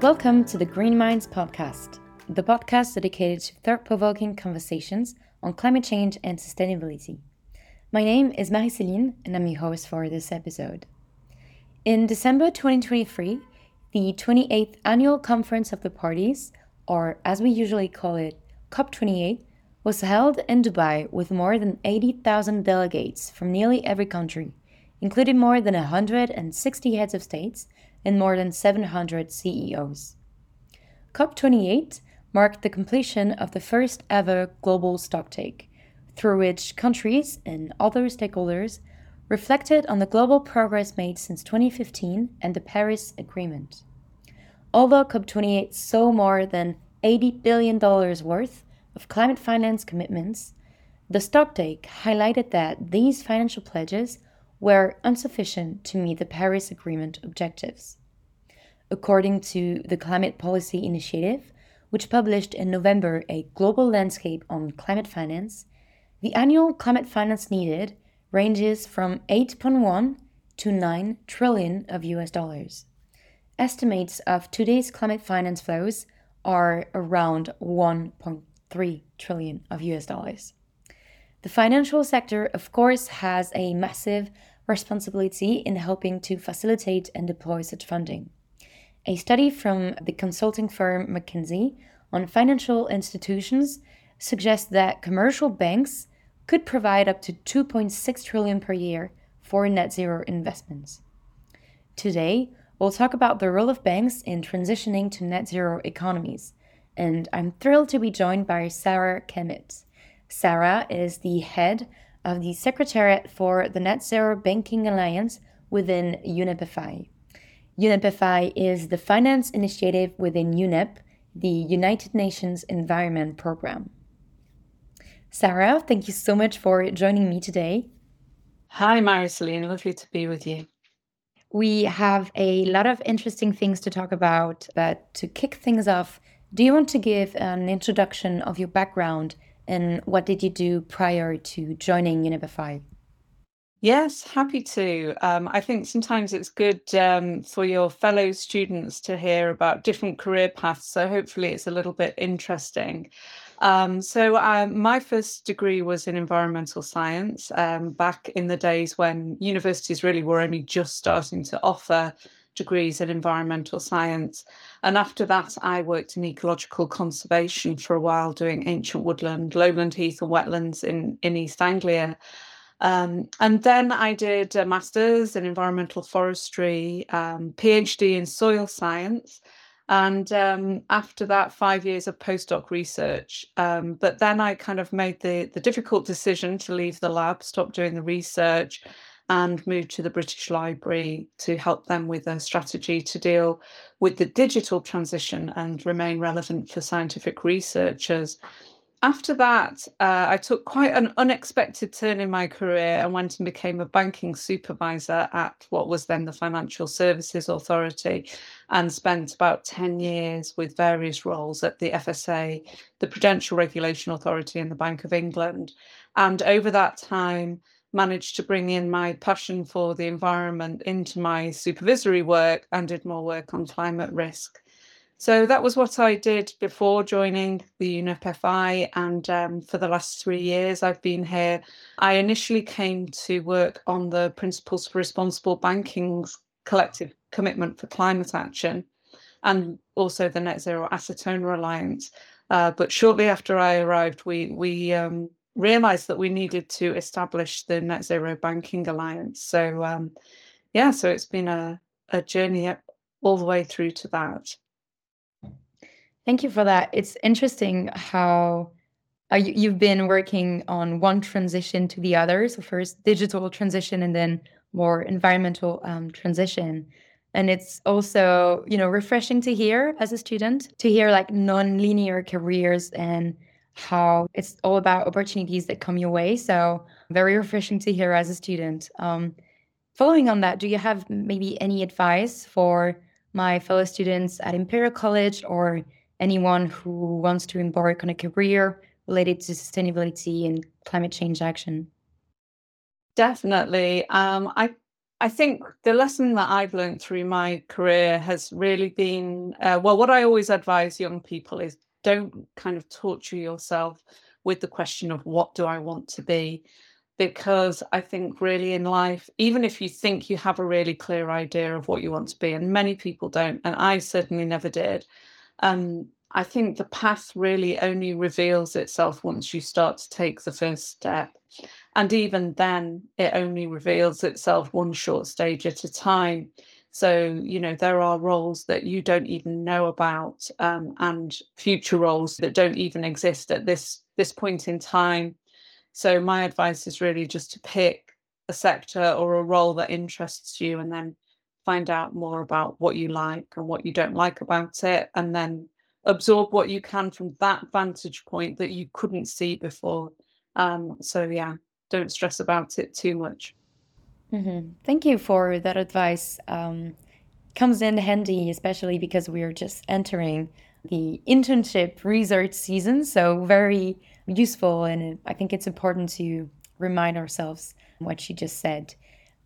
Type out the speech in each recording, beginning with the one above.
Welcome to the Green Minds podcast, the podcast dedicated to thought provoking conversations on climate change and sustainability. My name is Marie Celine, and I'm your host for this episode. In December 2023, the 28th Annual Conference of the Parties, or as we usually call it, COP28, was held in Dubai with more than 80,000 delegates from nearly every country, including more than 160 heads of states and more than 700 CEOs. COP28 marked the completion of the first ever global stocktake, through which countries and other stakeholders reflected on the global progress made since 2015 and the Paris Agreement. Although COP28 saw more than $80 billion worth of climate finance commitments, the stocktake highlighted that these financial pledges were insufficient to meet the Paris Agreement objectives. According to the Climate Policy Initiative, which published in November a global landscape on climate finance, the annual climate finance needed ranges from 8.1 to 9 trillion of US dollars. Estimates of today's climate finance flows are around 1.3 trillion of US dollars. The financial sector, of course, has a massive responsibility in helping to facilitate and deploy such funding. A study from the consulting firm McKinsey on financial institutions suggests that commercial banks could provide up to 2.6 trillion per year for net zero investments. Today, we'll talk about the role of banks in transitioning to net zero economies, and I'm thrilled to be joined by Sarah Kemmitt. Sarah is the head of the Secretariat for the Net Zero Banking Alliance within UNEP-FI. UNEP-FI is the finance initiative within UNEP, the United Nations Environment Programme. Sarah, thank you so much for joining me today. Hi, Marie Celine. Lovely to be with you. We have a lot of interesting things to talk about, but to kick things off, do you want to give an introduction of your background and what did you do prior to joining UNEP-FI? Yes, happy to. Um, I think sometimes it's good um, for your fellow students to hear about different career paths. So hopefully it's a little bit interesting. Um, so uh, my first degree was in environmental science um, back in the days when universities really were only just starting to offer degrees in environmental science. And after that, I worked in ecological conservation for a while, doing ancient woodland, lowland heath, and wetlands in, in East Anglia. Um, and then I did a master's in environmental forestry, um, PhD in soil science. And um, after that, five years of postdoc research. Um, but then I kind of made the, the difficult decision to leave the lab, stop doing the research, and moved to the British Library to help them with a strategy to deal with the digital transition and remain relevant for scientific researchers. After that, uh, I took quite an unexpected turn in my career and went and became a banking supervisor at what was then the Financial Services Authority and spent about 10 years with various roles at the FSA, the Prudential Regulation Authority, and the Bank of England. And over that time, managed to bring in my passion for the environment into my supervisory work and did more work on climate risk. So that was what I did before joining the UNEP-FI, and um, for the last three years I've been here. I initially came to work on the Principles for Responsible Banking's collective commitment for climate action, and also the Net Zero Asset Owner Alliance. Uh, but shortly after I arrived, we we um, realized that we needed to establish the Net Zero Banking Alliance. So, um, yeah, so it's been a, a journey all the way through to that. Thank you for that. It's interesting how uh, you, you've been working on one transition to the other. So, first digital transition and then more environmental um, transition. And it's also, you know, refreshing to hear as a student to hear like non-linear careers and how it's all about opportunities that come your way. So very refreshing to hear as a student. Um, following on that, do you have maybe any advice for my fellow students at Imperial College or anyone who wants to embark on a career related to sustainability and climate change action? Definitely. Um, I I think the lesson that I've learned through my career has really been uh, well, what I always advise young people is don't kind of torture yourself with the question of what do I want to be? Because I think really in life, even if you think you have a really clear idea of what you want to be, and many people don't, and I certainly never did, um, I think the path really only reveals itself once you start to take the first step. And even then, it only reveals itself one short stage at a time. So, you know, there are roles that you don't even know about um, and future roles that don't even exist at this this point in time. So my advice is really just to pick a sector or a role that interests you and then find out more about what you like and what you don't like about it and then absorb what you can from that vantage point that you couldn't see before. Um, so yeah, don't stress about it too much. Mm-hmm. Thank you for that advice. Um, comes in handy, especially because we are just entering the internship research season. So very useful, and I think it's important to remind ourselves what she just said.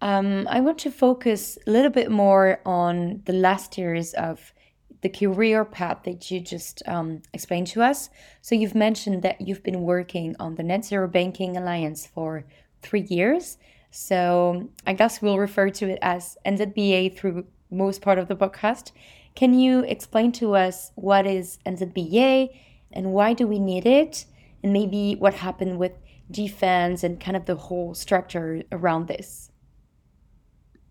Um, I want to focus a little bit more on the last years of the career path that you just um, explained to us. So you've mentioned that you've been working on the Net Zero Banking Alliance for three years. So I guess we'll refer to it as NZBA through most part of the podcast. Can you explain to us what is NZBA and why do we need it? And maybe what happened with defense and kind of the whole structure around this.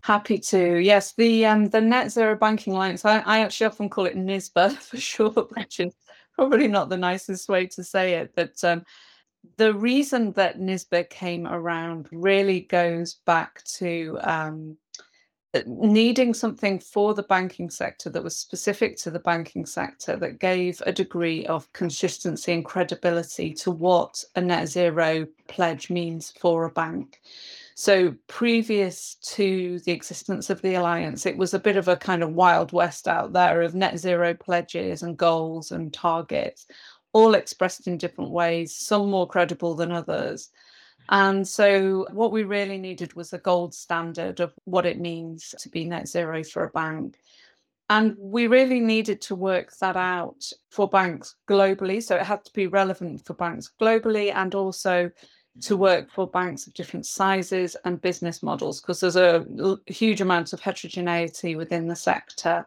Happy to. Yes, the um the Net Zero Banking Alliance. I, I actually often call it NISBA for short, which is probably not the nicest way to say it. But um, the reason that NISBA came around really goes back to um, needing something for the banking sector that was specific to the banking sector that gave a degree of consistency and credibility to what a net zero pledge means for a bank. So, previous to the existence of the alliance, it was a bit of a kind of wild west out there of net zero pledges and goals and targets, all expressed in different ways, some more credible than others. And so, what we really needed was a gold standard of what it means to be net zero for a bank. And we really needed to work that out for banks globally. So, it had to be relevant for banks globally and also to work for banks of different sizes and business models because there's a huge amount of heterogeneity within the sector.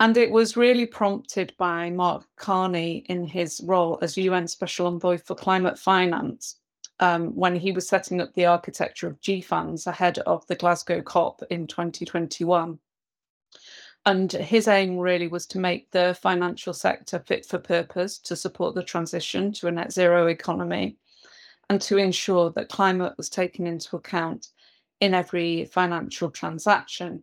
And it was really prompted by Mark Carney in his role as UN Special Envoy for Climate Finance um, when he was setting up the architecture of GFANZ ahead of the Glasgow COP in 2021. And his aim really was to make the financial sector fit for purpose to support the transition to a net zero economy and to ensure that climate was taken into account in every financial transaction.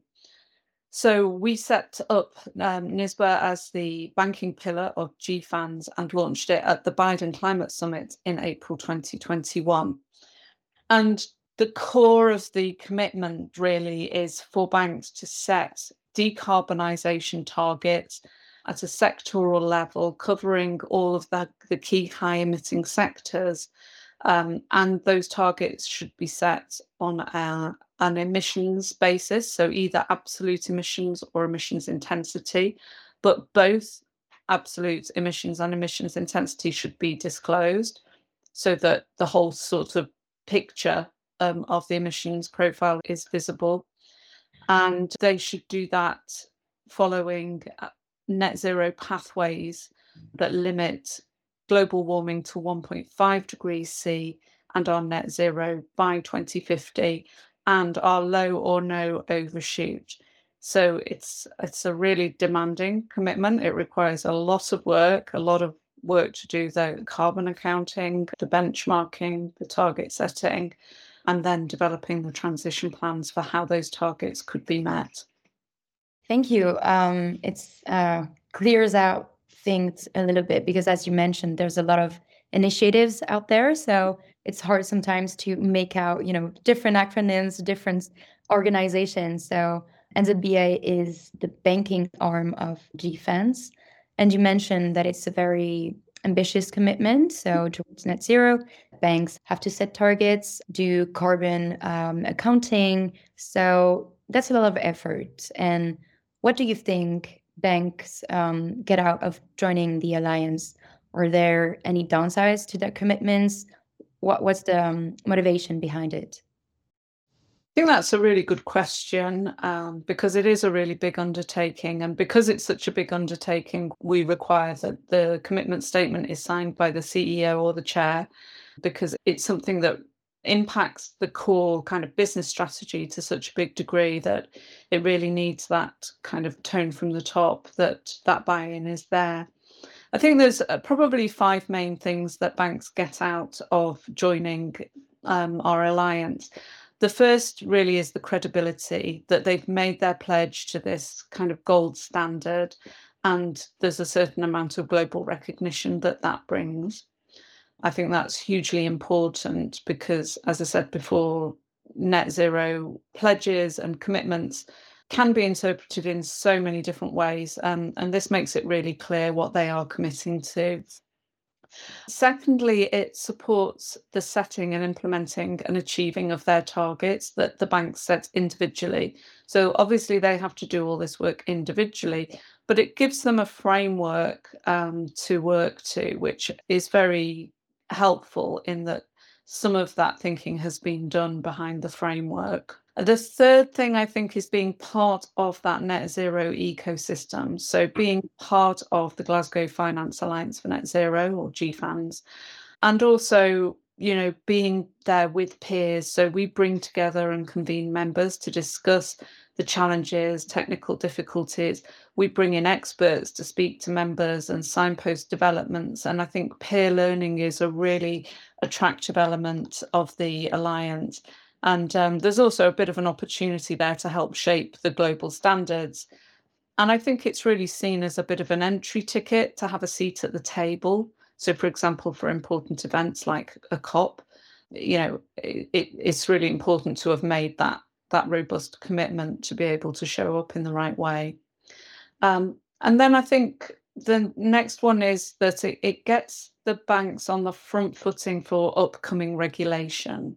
So we set up um, NZBA as the banking pillar of GFANZ and launched it at the Biden Climate Summit in April 2021. And the core of the commitment really is for banks to set decarbonisation targets at a sectoral level, covering all of the, the key high emitting sectors um, and those targets should be set on a, an emissions basis, so either absolute emissions or emissions intensity, but both absolute emissions and emissions intensity should be disclosed so that the whole sort of picture um, of the emissions profile is visible. And they should do that following uh, net zero pathways that limit global warming to 1.5 degrees C and our net zero by 2050 and our low or no overshoot. So it's it's a really demanding commitment. It requires a lot of work, a lot of work to do the carbon accounting, the benchmarking, the target setting, and then developing the transition plans for how those targets could be met. Thank you. Um, it's uh, clears out things a little bit because as you mentioned there's a lot of initiatives out there so it's hard sometimes to make out you know different acronyms different organizations so NZBA is the banking arm of GFANZ and you mentioned that it's a very ambitious commitment, so towards net zero. Banks have to set targets, do carbon um, accounting. So that's a lot of effort. And what do you think banks um, get out of joining the alliance? Are there any downsides to their commitments? What, what's the um, motivation behind it? I think that's a really good question um, because it is a really big undertaking. And because it's such a big undertaking, we require that the commitment statement is signed by the CEO or the chair because it's something that impacts the core kind of business strategy to such a big degree that it really needs that kind of tone from the top that that buy-in is there. I think there's uh, probably five main things that banks get out of joining um, our alliance. The first really is the credibility that they've made their pledge to this kind of gold standard, and there's a certain amount of global recognition that that brings. I think that's hugely important because, as I said before, net zero pledges and commitments can be interpreted in so many different ways, um, and this makes it really clear what they are committing to. Secondly, it supports the setting and implementing and achieving of their targets that the bank sets individually. So obviously they have to do all this work individually, but it gives them a framework um, to work to, which is very helpful in that some of that thinking has been done behind the framework. Uh, the third thing I think is being part of that net zero ecosystem. So, being part of the Glasgow Finance Alliance for Net Zero or GFANZ, and also, you know, being there with peers. So, we bring together and convene members to discuss the challenges, technical difficulties. We bring in experts to speak to members and signpost developments. And I think peer learning is a really attractive element of the alliance. And um, there's also a bit of an opportunity there to help shape the global standards. And I think it's really seen as a bit of an entry ticket to have a seat at the table. So, for example, for important events like a COP, you know, it, it's really important to have made that that robust commitment to be able to show up in the right way. Um, and then I think the next one is that it, it gets the banks on the front footing for upcoming regulation.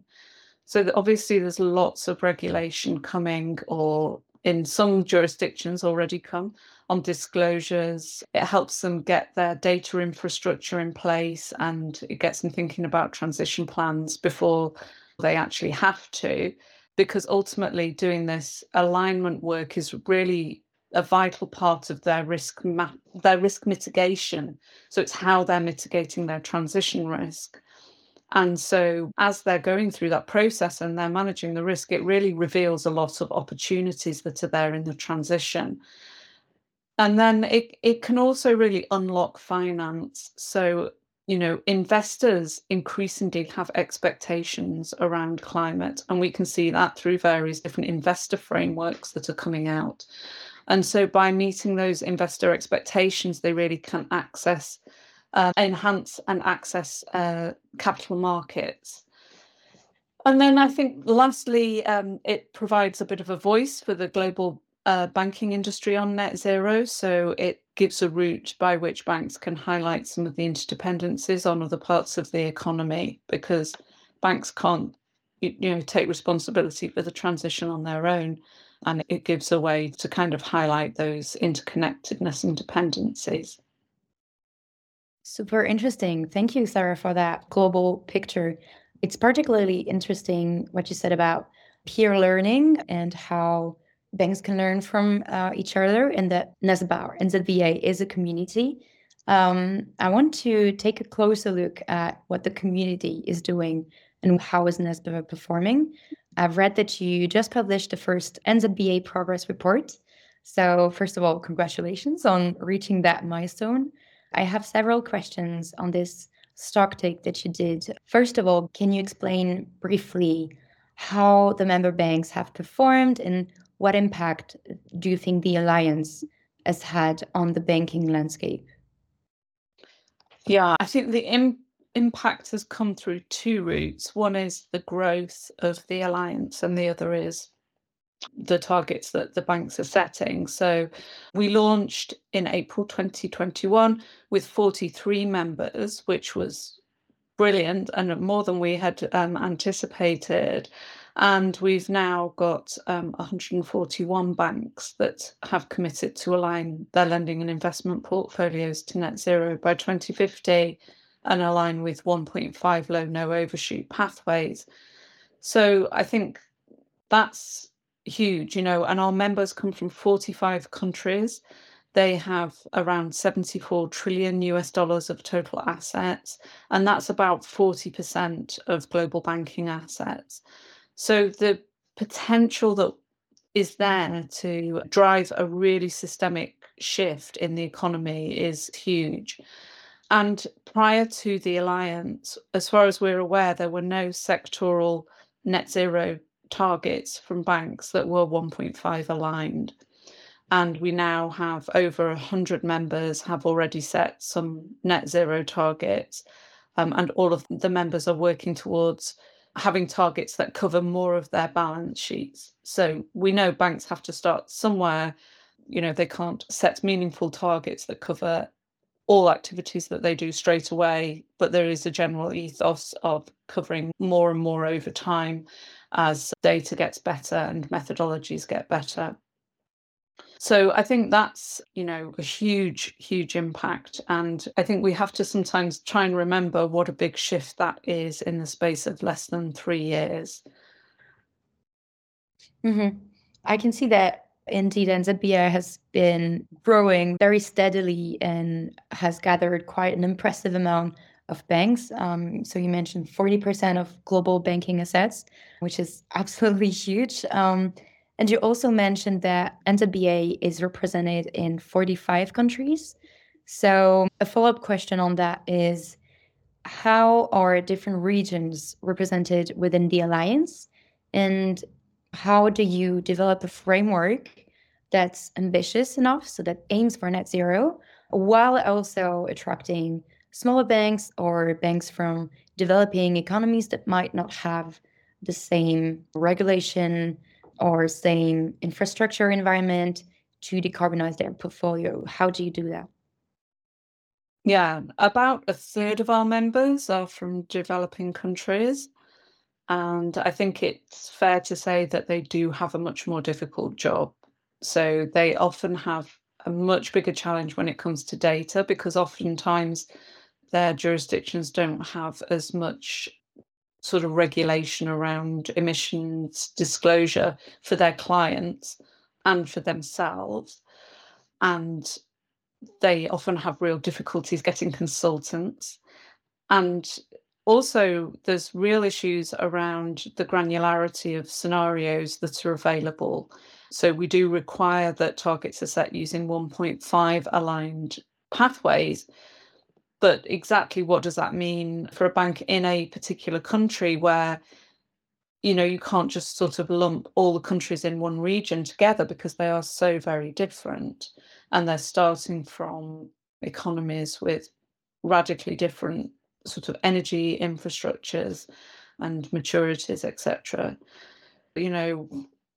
So obviously there's lots of regulation coming or in some jurisdictions already come on disclosures. It helps them get their data infrastructure in place and it gets them thinking about transition plans before they actually have to. Because ultimately, doing this alignment work is really a vital part of their risk ma- their risk mitigation. So it's how they're mitigating their transition risk. And so, as they're going through that process and they're managing the risk, it really reveals a lot of opportunities that are there in the transition. And then it, it can also really unlock finance. So, you know, investors increasingly have expectations around climate, and we can see that through various different investor frameworks that are coming out. And so, by meeting those investor expectations, they really can access uh, enhance and access uh, capital markets. And then I think lastly, um, it provides a bit of a voice for the global uh, banking industry on net zero. So it gives a route by which banks can highlight some of the interdependencies on other parts of the economy because banks can't you know take responsibility for the transition on their own and it gives a way to kind of highlight those interconnectedness and dependencies Super interesting. Thank you, Sarah, for that global picture. It's particularly interesting what you said about peer learning and how banks can learn from uh, each other, and that NSBA and NZBA is a community. Um, I want to take a closer look at what the community is doing and how is NSBA performing. I've read that you just published the first NZBA progress report. So, first of all, congratulations on reaching that milestone. I have several questions on this stock take that you did. First of all, can you explain briefly how the member banks have performed and what impact do you think the alliance has had on the banking landscape? Yeah, I think the Im- impact has come through two routes. One is the growth of the alliance, and the other is the targets that the banks are setting. So we launched in April 2021 with 43 members, which was brilliant and more than we had um, anticipated. And we've now got um, 141 banks that have committed to align their lending and investment portfolios to net zero by 2050 and align with 1.5 low no overshoot pathways. So I think that's huge, you know, and our members come from 45 countries. They have around 74 trillion US dollars of total assets, and that's about 40% of global banking assets. So the potential that is there to drive a really systemic shift in the economy is huge. And prior to the alliance, as far as we're aware, there were no sectoral net zero targets from banks that were 1.5 aligned. And we now have over 100 members have already set some net zero targets. Um, and all of the members are working towards having targets that cover more of their balance sheets. So we know banks have to start somewhere. You know, they can't set meaningful targets that cover all activities that they do straight away, but there is a general ethos of covering more and more over time as data gets better and methodologies get better. So I think that's, you know, a huge, huge impact. And I think we have to sometimes try and remember what a big shift that is in the space of less than three years. Mm-hmm. I can see that indeed NZBA has been growing very steadily and has gathered quite an impressive amount of banks. Um, so you mentioned 40% of global banking assets, which is absolutely huge. Um, and you also mentioned that NZBA is represented in 45 countries. So a follow-up question on that is how are different regions represented within the alliance? And how do you develop a framework that's ambitious enough so that aims for net zero while also attracting smaller banks or banks from developing economies that might not have the same regulation or same infrastructure environment to decarbonize their portfolio. How do you do that? Yeah, about a third of our members are from developing countries. And I think it's fair to say that they do have a much more difficult job. So they often have a much bigger challenge when it comes to data because oftentimes their jurisdictions don't have as much sort of regulation around emissions disclosure for their clients and for themselves. And they often have real difficulties getting consultants. And also, there's real issues around the granularity of scenarios that are available. So, we do require that targets are set using 1.5 aligned pathways but exactly what does that mean for a bank in a particular country where you know you can't just sort of lump all the countries in one region together because they are so very different and they're starting from economies with radically different sort of energy infrastructures and maturities etc you know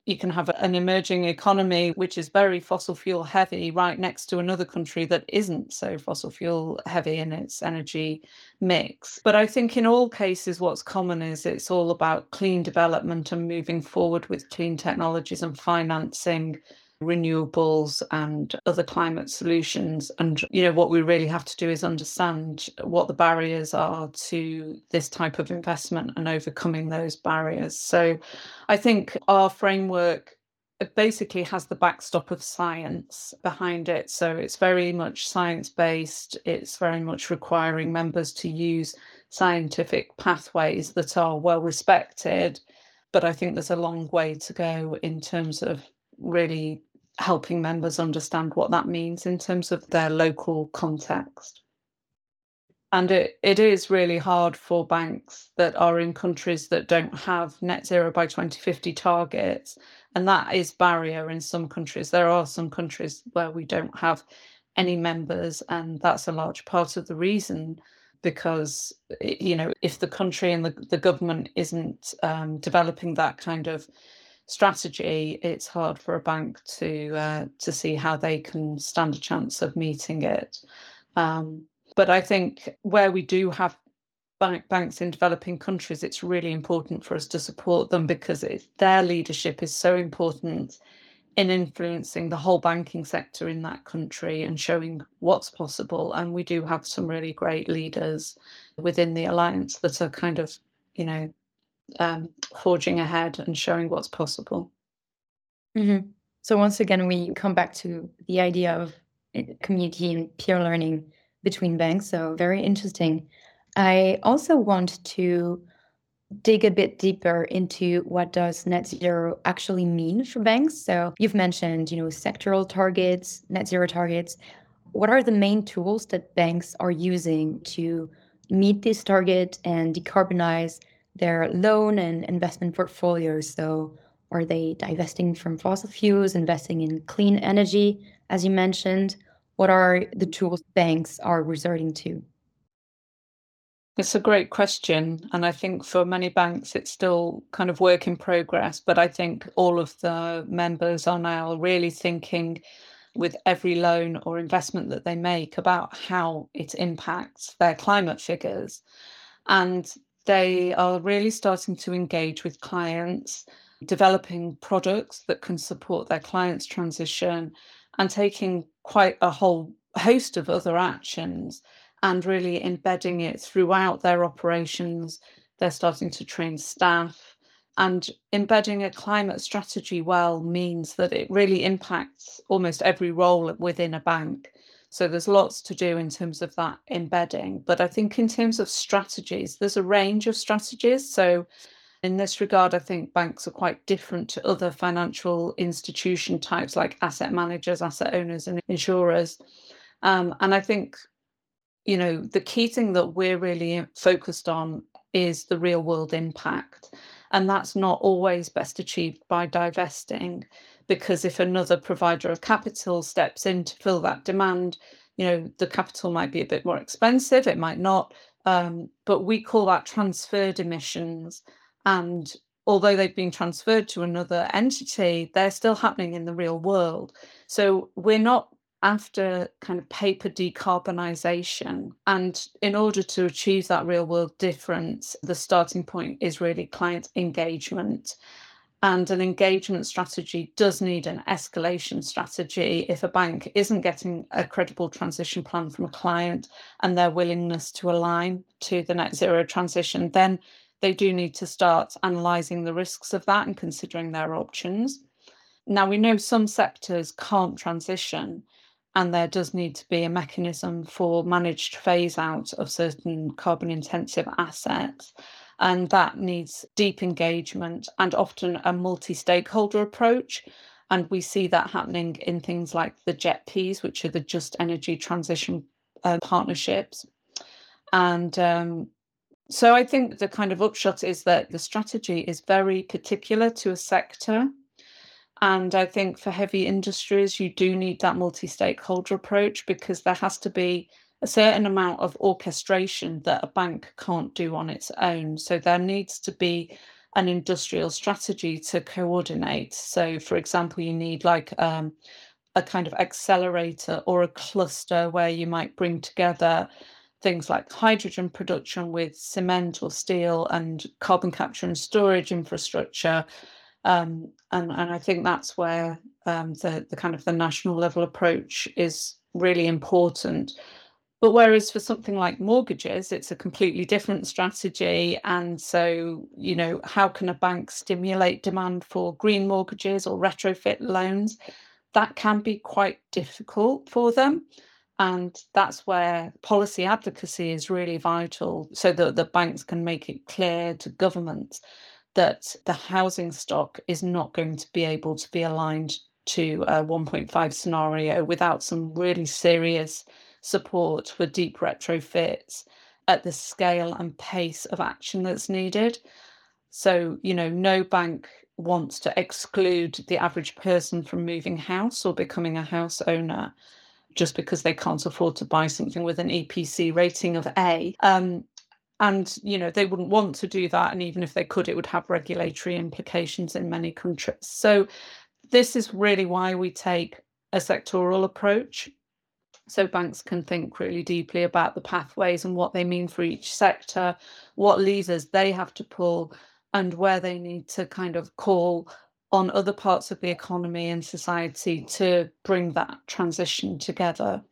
you can have an emerging economy which is very fossil fuel heavy right next to another country that isn't so fossil fuel heavy in its energy mix. But I think in all cases, what's common is it's all about clean development and moving forward with clean technologies and financing renewables and other climate solutions. And you know what we really have to do is understand what the barriers are to this type of investment and overcoming those barriers. So i think our framework basically has the backstop of science behind it. So it's very much science based it's very much requiring members to use scientific pathways that are well respected. But i think there's a long way to go in terms of really helping members understand what that means in terms of their local context. And it, it is really hard for banks that are in countries that don't have net zero by 2050 targets. And that is barrier in some countries. There are some countries where we don't have any members, and that's a large part of the reason because you know if the country and the, the government isn't um, developing that kind of strategy, it's hard for a bank to uh, to see how they can stand a chance of meeting it. Um, but I think where we do have bank, banks in developing countries, it's really important for us to support them because their leadership is so important in influencing the whole banking sector in that country and showing what's possible. And we do have some really great leaders within the alliance that are kind of, you know, um, forging ahead and showing what's possible. Mm-hmm. So once again, we come back to the idea of eh, community and peer learning between banks. So very interesting. I also want to dig a bit deeper into what does net zero actually mean for banks. So you've mentioned, you know, sectoral targets, net zero targets. What are the main tools that banks are using to meet this target and decarbonize their loan and investment portfolios? So are they divesting from fossil fuels, investing in clean energy, as you mentioned? What are the tools banks are resorting to? It's a great question. And I think for many banks, it's still kind of work in progress. But I think all of the members are now really thinking with every loan or investment that they make about how it impacts their climate figures. And they are really starting to engage with clients, developing products that can support their clients' transition, and taking quite a whole host of other actions and really embedding it throughout their operations. They're starting to train staff. And embedding a climate strategy well means that it really impacts almost every role within a bank. So there's lots to do in terms of that embedding. But I think in terms of strategies, there's a range of strategies. So in this regard, I think banks are quite different to other financial institution types like asset managers, asset owners, and insurers. Um, and I think you know, the key thing that we're really focused on is the real world impact. And that's not always best achieved by divesting, because if another provider of capital steps in to fill that demand, you know, the capital might be a bit more expensive, it might not. Um, but we call that transferred emissions. And although they've been transferred to another entity, they're still happening in the real world. So we're not after kind of paper decarbonisation. And in order to achieve that real world difference, the starting point is really client engagement. And an engagement strategy does need an escalation strategy if a bank isn't getting a credible transition plan from a client and their willingness to align to the net zero transition, then they do need to start analysing the risks of that and considering their options. Now, we know some sectors can't transition, and there does need to be a mechanism for managed phase out of certain carbon intensive assets. And that needs deep engagement and often a multi stakeholder approach. And we see that happening in things like the JETPs, which are the Just Energy Transition uh, Partnerships. And um, so I think the kind of upshot is that the strategy is very particular to a sector and I think for heavy industries, you do need that multi stakeholder approach because there has to be a certain amount of orchestration that a bank can't do on its own. So there needs to be an industrial strategy to coordinate. So, for example, you need like um, a kind of accelerator or a cluster where you might bring together things like hydrogen production with cement or steel and carbon capture and storage infrastructure um, and, and I think that's where um, the, the kind of the national level approach is really important. But whereas for something like mortgages, it's a completely different strategy. And so, you know, how can a bank stimulate demand for green mortgages or retrofit loans? That can be quite difficult for them. And that's where policy advocacy is really vital so that the banks can make it clear to governments that the housing stock is not going to be able to be aligned to a 1.5 scenario without some really serious support for deep retrofits at the scale and pace of action that's needed. So, you know, no bank wants to exclude the average person from moving house or becoming a house owner just because they can't afford to buy something with an EPC rating of A. Um, and you know they wouldn't want to do that and even if they could it would have regulatory implications in many countries so this is really why we take a sectoral approach so banks can think really deeply about the pathways and what they mean for each sector what levers they have to pull and where they need to kind of call on other parts of the economy and society to bring that transition together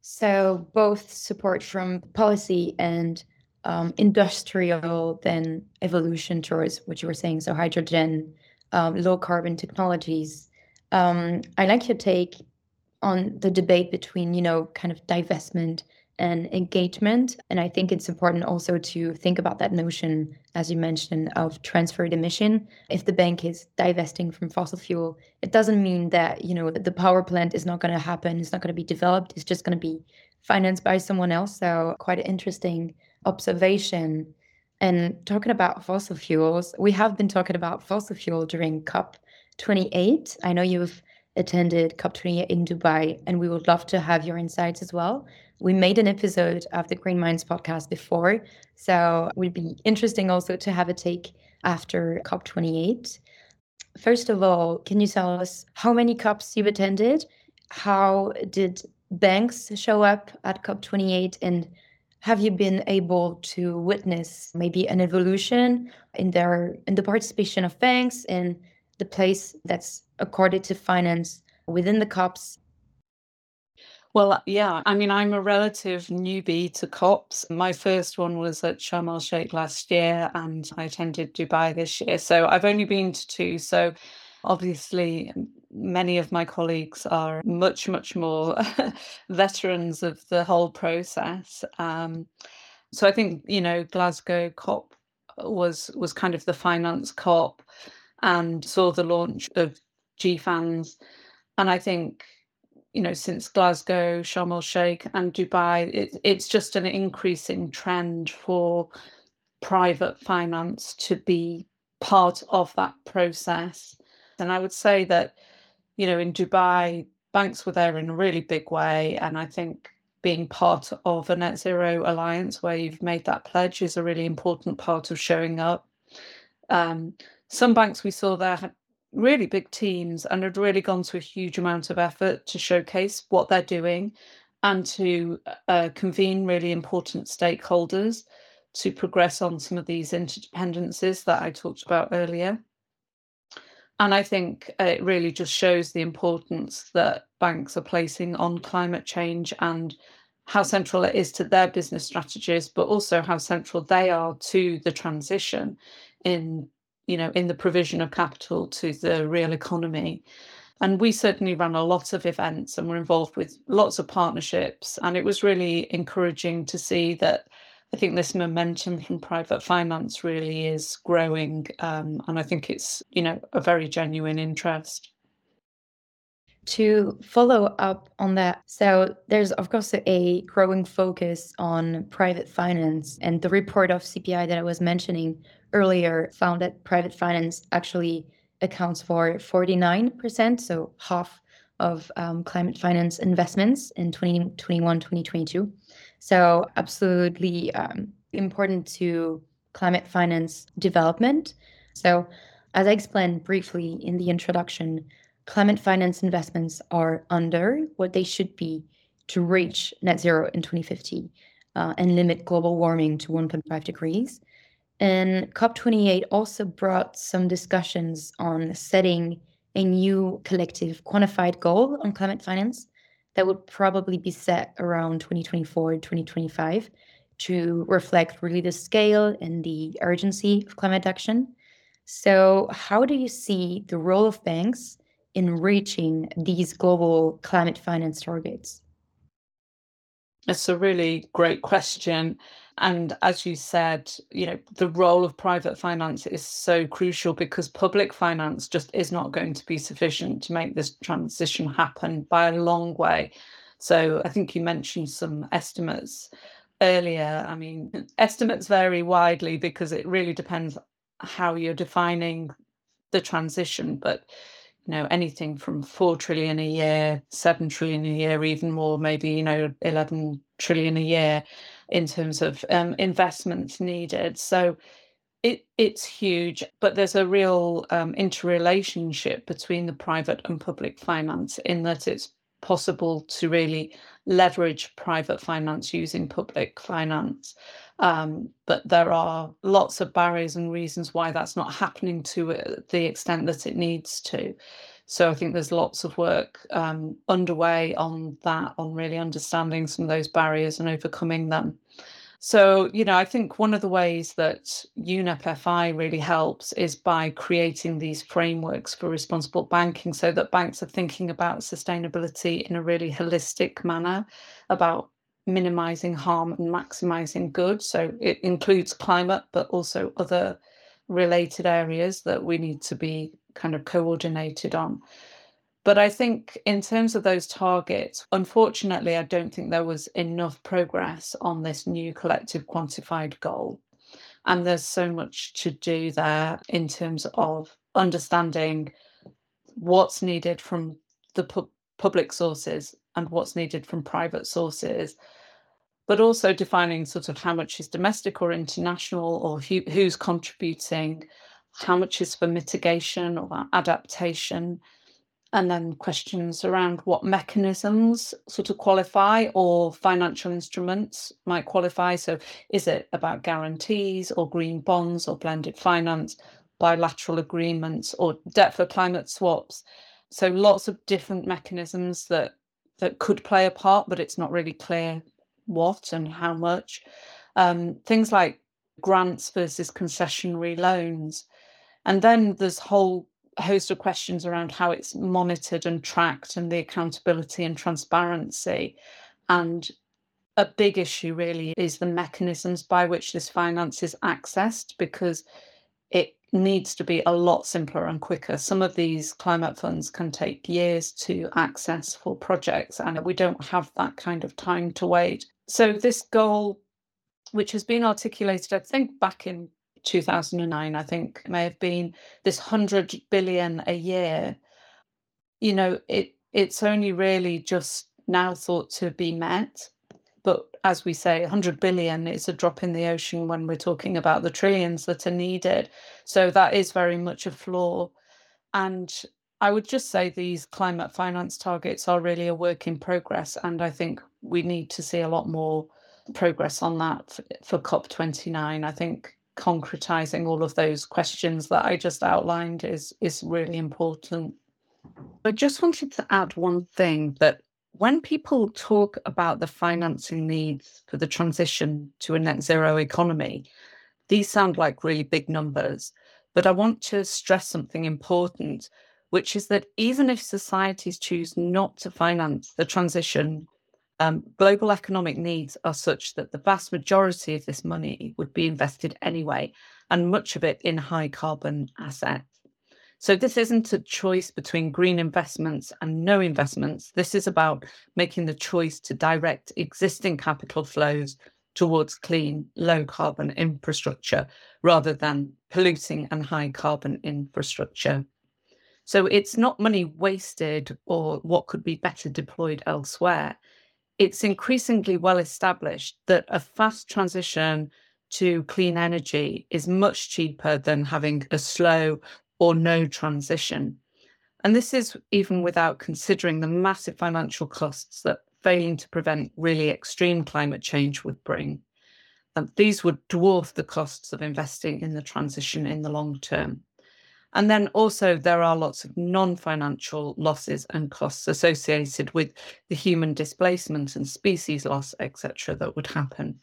so both support from policy and um, industrial then evolution towards what you were saying, so hydrogen, um, low carbon technologies. Um, I like your take on the debate between, you know, kind of divestment and engagement. And I think it's important also to think about that notion, as you mentioned, of transferred emission. If the bank is divesting from fossil fuel, it doesn't mean that, you know, the power plant is not going to happen, it's not going to be developed, it's just going to be financed by someone else. So quite an interesting observation. And talking about fossil fuels, we have been talking about fossil fuel during COP28. I know you've attended COP28 in Dubai, and we would love to have your insights as well we made an episode of the Green Minds podcast before, so it would be interesting also to have a take after COP28. First of all, can you tell us how many COPs you've attended? How did banks show up at COP28 and have you been able to witness maybe an evolution in their in the participation of banks in the place that's accorded to finance within the COPs well, yeah, I mean, I'm a relative newbie to COPs. My first one was at Sharm el Sheikh last year, and I attended Dubai this year. So I've only been to two. So obviously, many of my colleagues are much, much more veterans of the whole process. Um, so I think you know Glasgow COP was was kind of the finance COP, and saw the launch of GFANZ, and I think you know, since Glasgow, Sharm el Sheikh, and Dubai, it, it's just an increasing trend for private finance to be part of that process. And I would say that, you know, in Dubai, banks were there in a really big way. And I think being part of a net zero alliance where you've made that pledge is a really important part of showing up. Um, some banks we saw there had really big teams and had really gone to a huge amount of effort to showcase what they're doing and to uh, convene really important stakeholders to progress on some of these interdependencies that I talked about earlier. And I think it really just shows the importance that banks are placing on climate change and how central it is to their business strategies, but also how central they are to the transition in you know, in the provision of capital to the real economy. And we certainly ran a lot of events and were involved with lots of partnerships. And it was really encouraging to see that I think this momentum from private finance really is growing. Um, and I think it's, you know, a very genuine interest. To follow up on that, so there's of course a growing focus on private finance, and the report of CPI that I was mentioning earlier found that private finance actually accounts for 49%, so half of um, climate finance investments in 2021 2022. So, absolutely um, important to climate finance development. So, as I explained briefly in the introduction, climate finance investments are under what they should be to reach net zero in 2050 uh, and limit global warming to 1.5 degrees. And COP28 also brought some discussions on setting a new collective quantified goal on climate finance that would probably be set around 2024 2025 to reflect really the scale and the urgency of climate action. So, how do you see the role of banks in reaching these global climate finance targets? That's a really great question. And as you said, you know, the role of private finance is so crucial because public finance just is not going to be sufficient to make this transition happen by a long way. So I think you mentioned some estimates earlier. I mean, estimates vary widely because it really depends how you're defining the transition, but you know anything from 4 trillion a year 7 trillion a year even more maybe you know 11 trillion a year in terms of um, investments needed. So it, it's huge, but there's a real um, interrelationship between the private and public finance in that it's possible to really leverage private finance using public finance. Um, but there are lots of barriers and reasons why that's not happening to uh, the extent that it needs to. So I think there's lots of work um, underway on that, on really understanding some of those barriers and overcoming them. So, you know, I think one of the ways that UNEP FI really helps is by creating these frameworks for responsible banking so that banks are thinking about sustainability in a really holistic manner about minimizing harm and maximizing good. So it includes climate, but also other related areas that we need to be kind of coordinated on. But I think in terms of those targets, unfortunately, I don't think there was enough progress on this new collective quantified goal. And there's so much to do there in terms of understanding what's needed from the pu- public sources and what's needed from private sources, but also defining sort of how much is domestic or international or who, who's contributing, how much is for mitigation or adaptation and then questions around what mechanisms sort of qualify or financial instruments might qualify. So, is it about guarantees or green bonds or blended finance, bilateral agreements or debt for climate swaps? So, lots of different mechanisms that that could play a part, but it's not really clear what and how much. Um, things like grants versus concessionary loans. And then there's whole host of questions around how it's monitored and tracked and the accountability and transparency. And a big issue really is the mechanisms by which this finance is accessed because it needs to be a lot simpler and quicker. Some of these climate funds can take years to access for projects, and we don't have that kind of time to wait. So, this goal, which has been articulated, I think, back in 2009, I think may have been this 100 billion a year. You know, it it's only really just now thought to be met. But as we say, 100 billion is a drop in the ocean when we're talking about the trillions that are needed. So that is very much a flaw. And I would just say these climate finance targets are really a work in progress. And I think we need to see a lot more progress on that for, for COP29. I think concretizing all of those questions that I just outlined is is really important. I just wanted to add one thing that when people talk about the financing needs for the transition to a net zero economy, these sound like really big numbers. But I want to stress something important, which is that even if societies choose not to finance the transition um, global economic needs are such that the vast majority of this money would be invested anyway, and much of it in high carbon assets. So, this isn't a choice between green investments and no investments. This is about making the choice to direct existing capital flows towards clean, low carbon infrastructure rather than polluting and high carbon infrastructure. So, it's not money wasted or what could be better deployed elsewhere it's increasingly well established that a fast transition to clean energy is much cheaper than having a slow or no transition. And this is even without considering the massive financial costs that failing to prevent really extreme climate change would bring. And these would dwarf the costs of investing in the transition in the long term. And then also, there are lots of non financial losses and costs associated with the human displacement and species loss, etc., that would happen.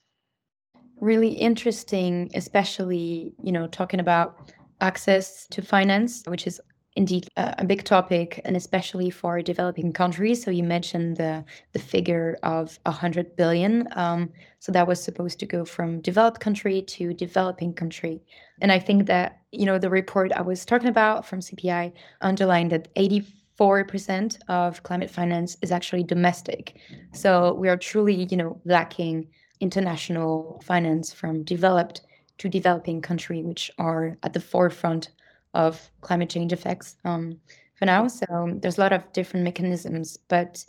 Really interesting, especially, you know, talking about access to finance, which is indeed a, a big topic, and especially for developing countries. So you mentioned the the figure of hundred billion. Um, so that was supposed to go from developed country to developing country, and I think that you know the report I was talking about from CPI underlined that eighty. 4% of climate finance is actually domestic. So we are truly, you know, lacking international finance from developed to developing country, which are at the forefront of climate change effects um, for now. So there's a lot of different mechanisms, but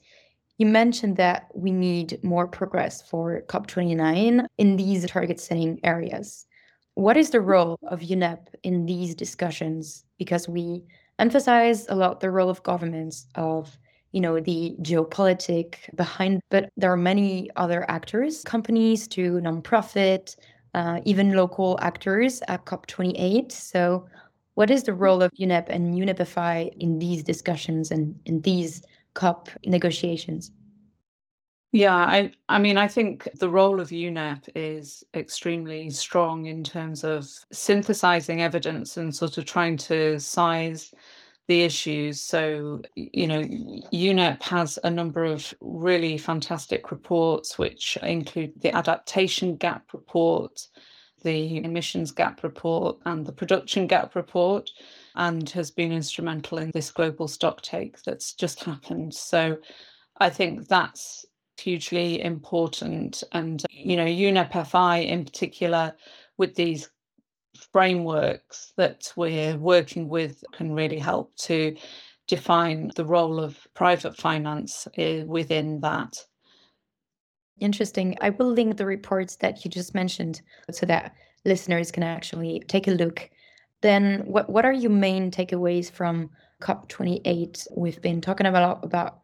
You mentioned that we need more progress for COP29 in these target setting areas. What is the role of UNEP in these discussions? Because we emphasize a lot the role of governments, of you know the geopolitic behind, but there are many other actors, companies to nonprofit, uh, even local actors at COP28. So, what is the mm. role of UNEP and UNEP FI in these discussions and in these COP negotiations? Yeah, I I mean, I think the role of UNEP is extremely strong in terms of synthesizing evidence and sort of trying to size the issues. So, you know, UNEP has a number of really fantastic reports, which include the adaptation gap report, the emissions gap report, and the production gap report, and has been instrumental in this global stock take that's just happened. So, I think that's hugely important. And, you know, UNEP-FI in particular, with these frameworks that we're working with, can really help to define the role of private finance eh, within that. Interesting. I will link the reports that you just mentioned so that listeners can actually take a look. Then, what, what are your main takeaways from COP28? We've been talking about, about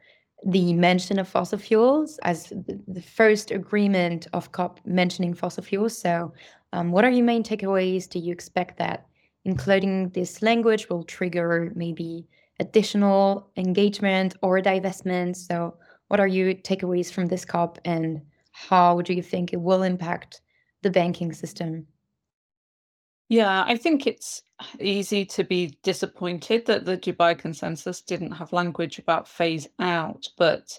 the mention of fossil fuels as the first agreement of COP mentioning fossil fuels. So, um, what are your main takeaways? Do you expect that including this language will trigger maybe additional engagement or divestment? So, what are your takeaways from this COP and how do you think it will impact the banking system? Yeah, I think it's easy to be disappointed that the Dubai Consensus didn't have language about phase out, but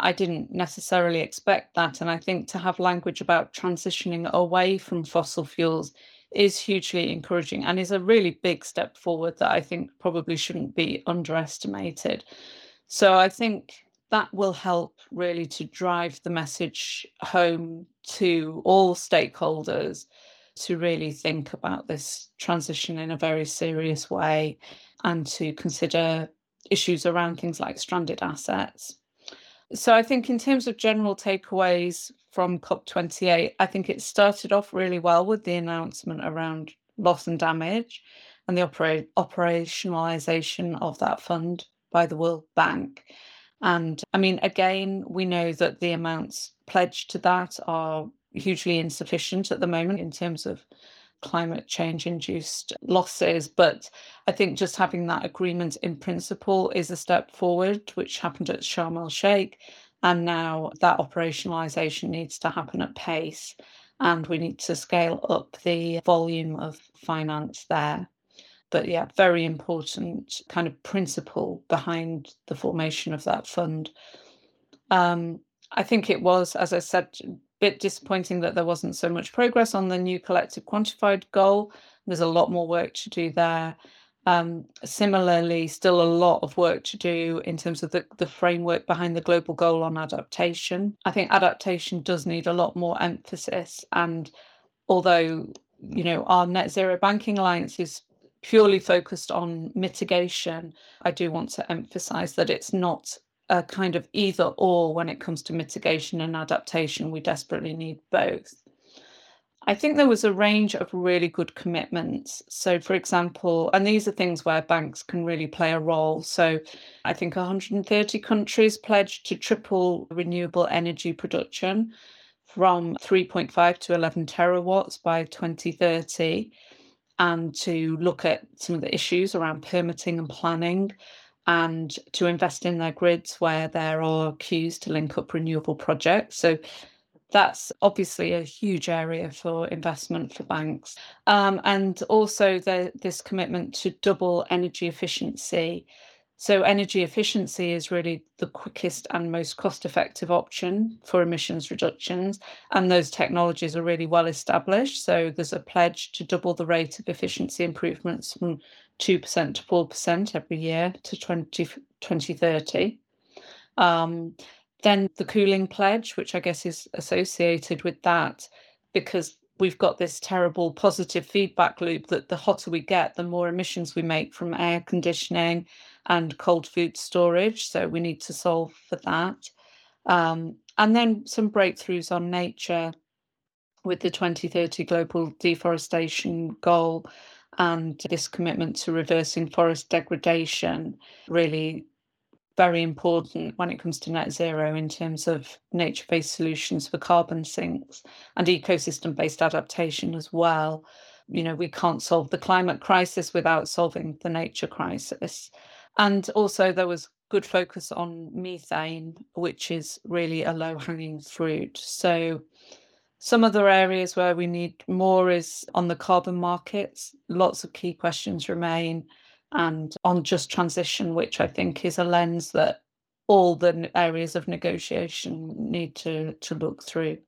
I didn't necessarily expect that. And I think to have language about transitioning away from fossil fuels is hugely encouraging and is a really big step forward that I think probably shouldn't be underestimated. So I think that will help really to drive the message home to all stakeholders to really think about this transition in a very serious way and to consider issues around things like stranded assets. So I think in terms of general takeaways from COP28, I think it started off really well with the announcement around loss and damage and the opera- operationalization of that fund by the World Bank. And I mean, again, we know that the amounts pledged to that are hugely insufficient at the moment in terms of climate change induced losses. But I think just having that agreement in principle is a step forward, which happened at Sharm el Sheikh. And now that operationalization needs to happen at pace. And we need to scale up the volume of finance there. But yeah, very important kind of principle behind the formation of that fund. Um, I think it was, as I said, a bit disappointing that there wasn't so much progress on the new collective quantified goal. There's a lot more work to do there. Um, similarly, still a lot of work to do in terms of the, the framework behind the global goal on adaptation. I think adaptation does need a lot more emphasis. And although, you know, our Net Zero Banking Alliance is purely focused on mitigation, I do want to emphasize that it's not a kind of either or when it comes to mitigation and adaptation. We desperately need both. I think there was a range of really good commitments. So, for example, and these are things where banks can really play a role. So, I think 130 countries pledged to triple renewable energy production from 3.5 to 11 terawatts by 2030 and to look at some of the issues around permitting and planning and to invest in their grids where there are queues to link up renewable projects. So that's obviously a huge area for investment for banks. Um, and also the, this commitment to double energy efficiency. So energy efficiency is really the quickest and most cost-effective option for emissions reductions, and those technologies are really well established. So there's a pledge to double the rate of efficiency improvements from 2% to 4% every year to 20, 2030. Um, then the cooling pledge, which I guess is associated with that, because we've got this terrible positive feedback loop that the hotter we get, the more emissions we make from air conditioning and cold food storage. So we need to solve for that. Um, and then some breakthroughs on nature with the 2030 global deforestation goal and this commitment to reversing forest degradation really very important when it comes to net zero in terms of nature based solutions for carbon sinks and ecosystem based adaptation as well. You know, we can't solve the climate crisis without solving the nature crisis. And also, there was good focus on methane, which is really a low hanging fruit. So, some other areas where we need more is on the carbon markets. Lots of key questions remain and on just transition, which I think is a lens that all the areas of negotiation need to to look through.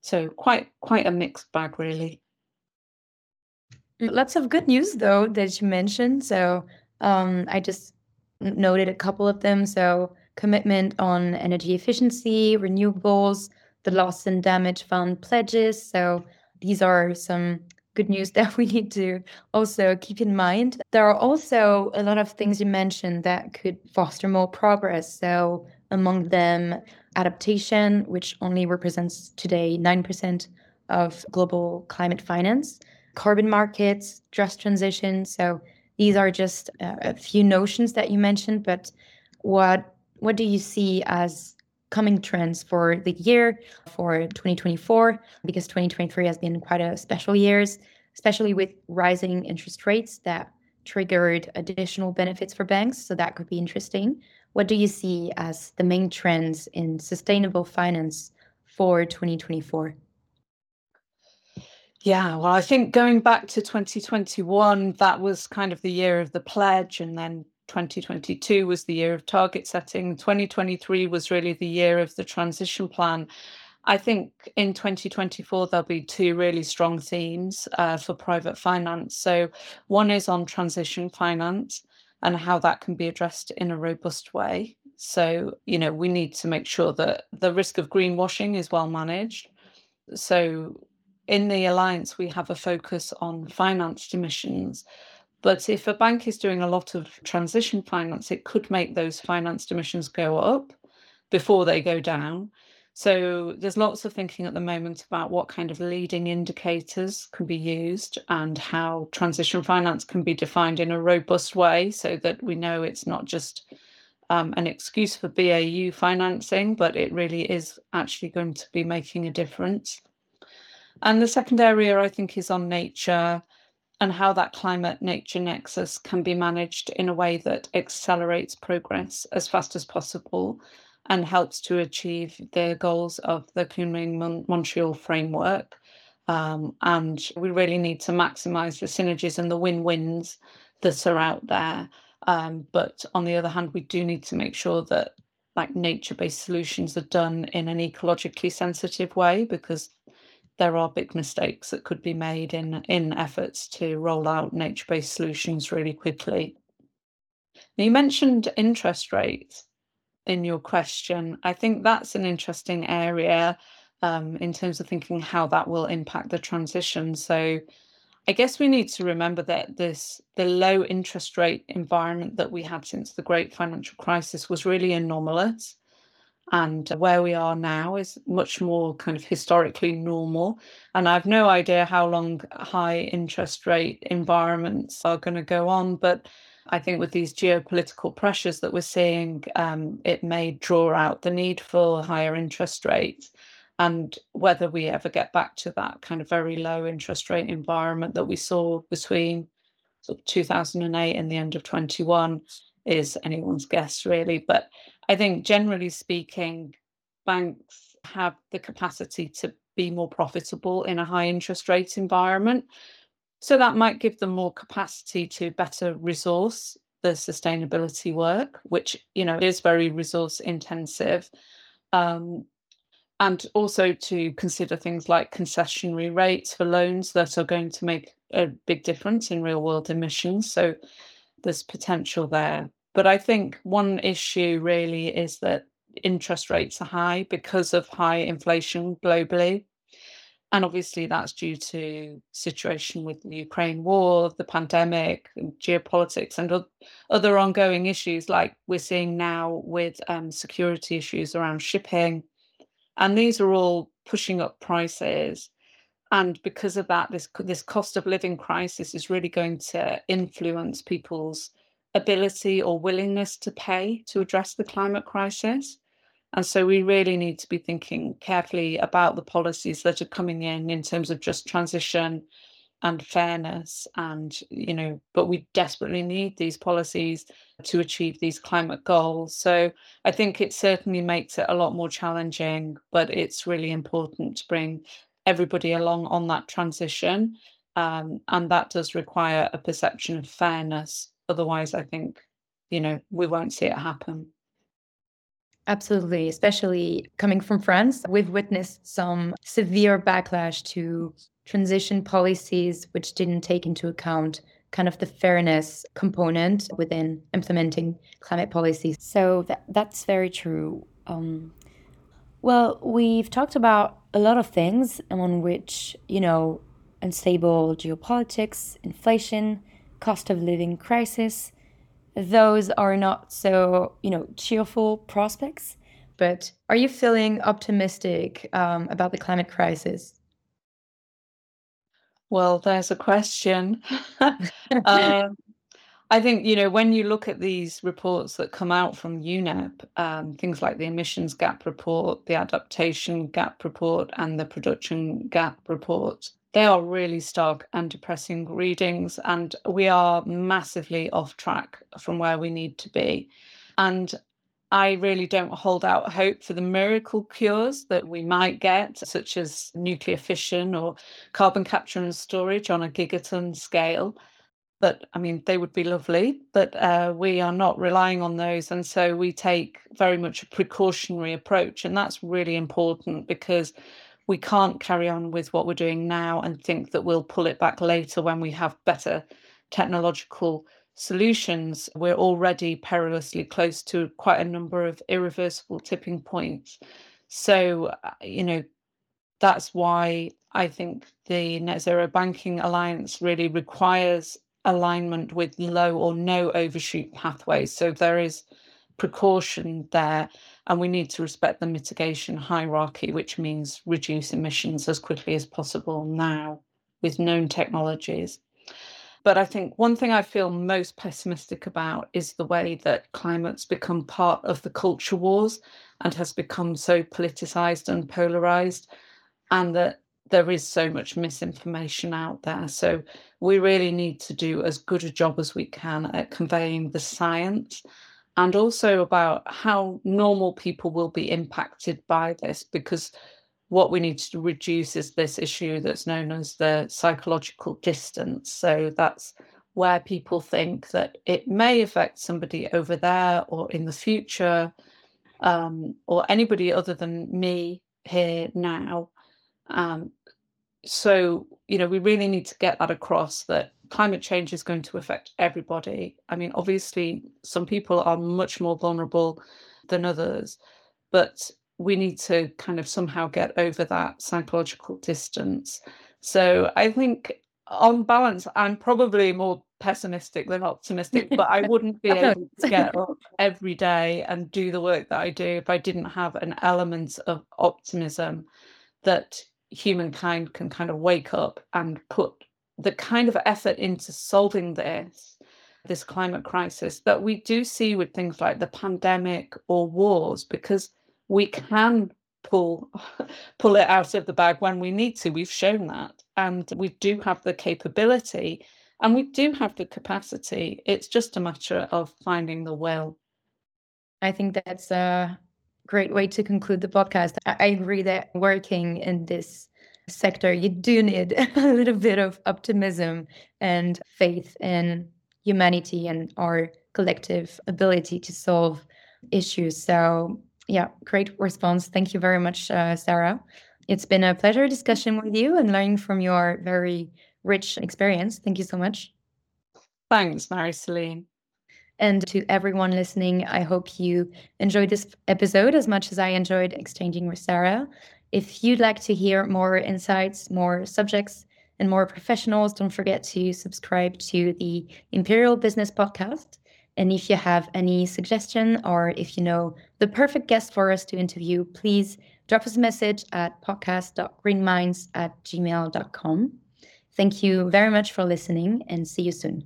So quite quite a mixed bag, really. Lots of good news though that you mentioned. So um, I just noted a couple of them. So commitment on energy efficiency, renewables, the loss and damage fund pledges. So these are some good news that we need to also keep in mind. There are also a lot of things you mentioned that could foster more progress. So, among them, adaptation, which only represents today 9% of global climate finance, carbon markets, just transition. So, these are just a few notions that you mentioned, but what what do you see as coming trends for the year for 2024 because 2023 has been quite a special years especially with rising interest rates that triggered additional benefits for banks so that could be interesting. What do you see as the main trends in sustainable finance for 2024 yeah, well, I think going back to 2021, that was kind of the year of the pledge, and then 2022 was the year of target setting. 2023 was really the year of the transition plan. I think in 2024, there'll be two really strong themes uh, for private finance. So, one is on transition finance and how that can be addressed in a robust way. So, you know, we need to make sure that the risk of greenwashing is well managed. So, in the Alliance, we have a focus on financed emissions but if a bank is doing a lot of transition finance, it could make those financed emissions go up before they go down. So there's lots of thinking at the moment about what kind of leading indicators can be used and how transition finance can be defined in a robust way so that we know it's not just um, an excuse for BAU financing, but it really is actually going to be making a difference. And the second area I think is on nature and how that climate nature nexus can be managed in a way that accelerates progress as fast as possible and helps to achieve the goals of the Kunming Montreal framework. Um, and we really need to maximize the synergies and the win wins that are out there. Um, but on the other hand, we do need to make sure that like nature based solutions are done in an ecologically sensitive way because there are big mistakes that could be made in in efforts to roll out nature-based solutions really quickly. Now, you mentioned interest rates in your question. I think that's an interesting area um, in terms of thinking how that will impact the transition. So I guess we need to remember that this the low interest rate environment that we had since the great financial crisis was really anomalous and where we are now is much more kind of historically normal. And I've no idea how long high interest rate environments are going to go on, but I think with these geopolitical pressures that we're seeing, um, it may draw out the need for higher interest rates. And whether we ever get back to that kind of very low interest rate environment that we saw between sort of 2008 and the end of 21 is anyone's guess, really. But I think generally speaking, banks have the capacity to be more profitable in a high interest rate environment. So that might give them more capacity to better resource the sustainability work, which you know is very resource intensive. Um, and also to consider things like concessionary rates for loans that are going to make a big difference in real world emissions. So there's potential there. But I think one issue really is that interest rates are high because of high inflation globally. And obviously, that's due to situation with the Ukraine war, the pandemic, geopolitics, and other ongoing issues like we're seeing now with um, security issues around shipping. And these are all pushing up prices. And because of that, this this cost of living crisis is really going to influence people's ability or willingness to pay to address the climate crisis. And so we really need to be thinking carefully about the policies that are coming in in terms of just transition and fairness and you know but we desperately need these policies to achieve these climate goals so i think it certainly makes it a lot more challenging but it's really important to bring everybody along on that transition um, and that does require a perception of fairness otherwise i think you know we won't see it happen Absolutely, especially coming from France, we've witnessed some severe backlash to transition policies which didn't take into account kind of the fairness component within implementing climate policies. So that, that's very true. Um, well, we've talked about a lot of things on which, you know, unstable geopolitics, inflation, cost of living crisis, those are not so, you know, cheerful prospects. But are you feeling optimistic um, about the climate crisis? Well, there's a question. um, I think, you know, when you look at these reports that come out from UNEP, um, things like the emissions gap report, the adaptation gap report, and the production gap report, they are really stark and depressing readings, and we are massively off track from where we need to be. And I really don't hold out hope for the miracle cures that we might get, such as nuclear fission or carbon capture and storage on a gigaton scale. But I mean, they would be lovely, but uh, we are not relying on those. And so we take very much a precautionary approach. And that's really important because we can't carry on with what we're doing now and think that we'll pull it back later when we have better technological solutions. We're already perilously close to quite a number of irreversible tipping points. So, uh, you know, that's why I think the Net Zero Banking Alliance really requires alignment with low or no overshoot pathways. So there is precaution there and we need to respect the mitigation hierarchy, which means reduce emissions as quickly as possible now with known technologies. But I think one thing I feel most pessimistic about is the way that climate's become part of the culture wars and has become so politicized and polarized, and that there is so much misinformation out there. So we really need to do as good a job as we can at conveying the science and also about how normal people will be impacted by this because what we need to reduce is this issue that's known as the psychological distance so that's where people think that it may affect somebody over there or in the future um, or anybody other than me here now um, so you know we really need to get that across that climate change is going to affect everybody. I mean, obviously, some people are much more vulnerable than others, but we need to kind of somehow get over that psychological distance. So I think, on balance, I'm probably more pessimistic than optimistic, but I wouldn't be able to get up every day and do the work that I do if I didn't have an element of optimism that humankind can kind of wake up and put the kind of effort into solving this this climate crisis that we do see with things like the pandemic or wars because we can pull pull it out of the bag when we need to. We've shown that and we do have the capability and we do have the capacity. It's just a matter of finding the will. I think that's a great way to conclude the podcast i agree that working in this sector, you do need a little bit of optimism and faith in humanity and our collective ability to solve issues. So, yeah, great response. Thank you very much, uh, Sarah. It's been a pleasure discussion with you and learning from your very rich experience. Thank you so much. Thanks, Marie-Céline. And to everyone listening, I hope you enjoyed this episode as much as I enjoyed exchanging with Sarah. If you'd like to hear more insights, more subjects, and more professionals, don't forget to subscribe to the Imperial Business Podcast. And if you have any suggestion or if you know the perfect guest for us to interview, please drop us a message at podcast.greenminds at gmail.com. Thank you very much for listening and see you soon.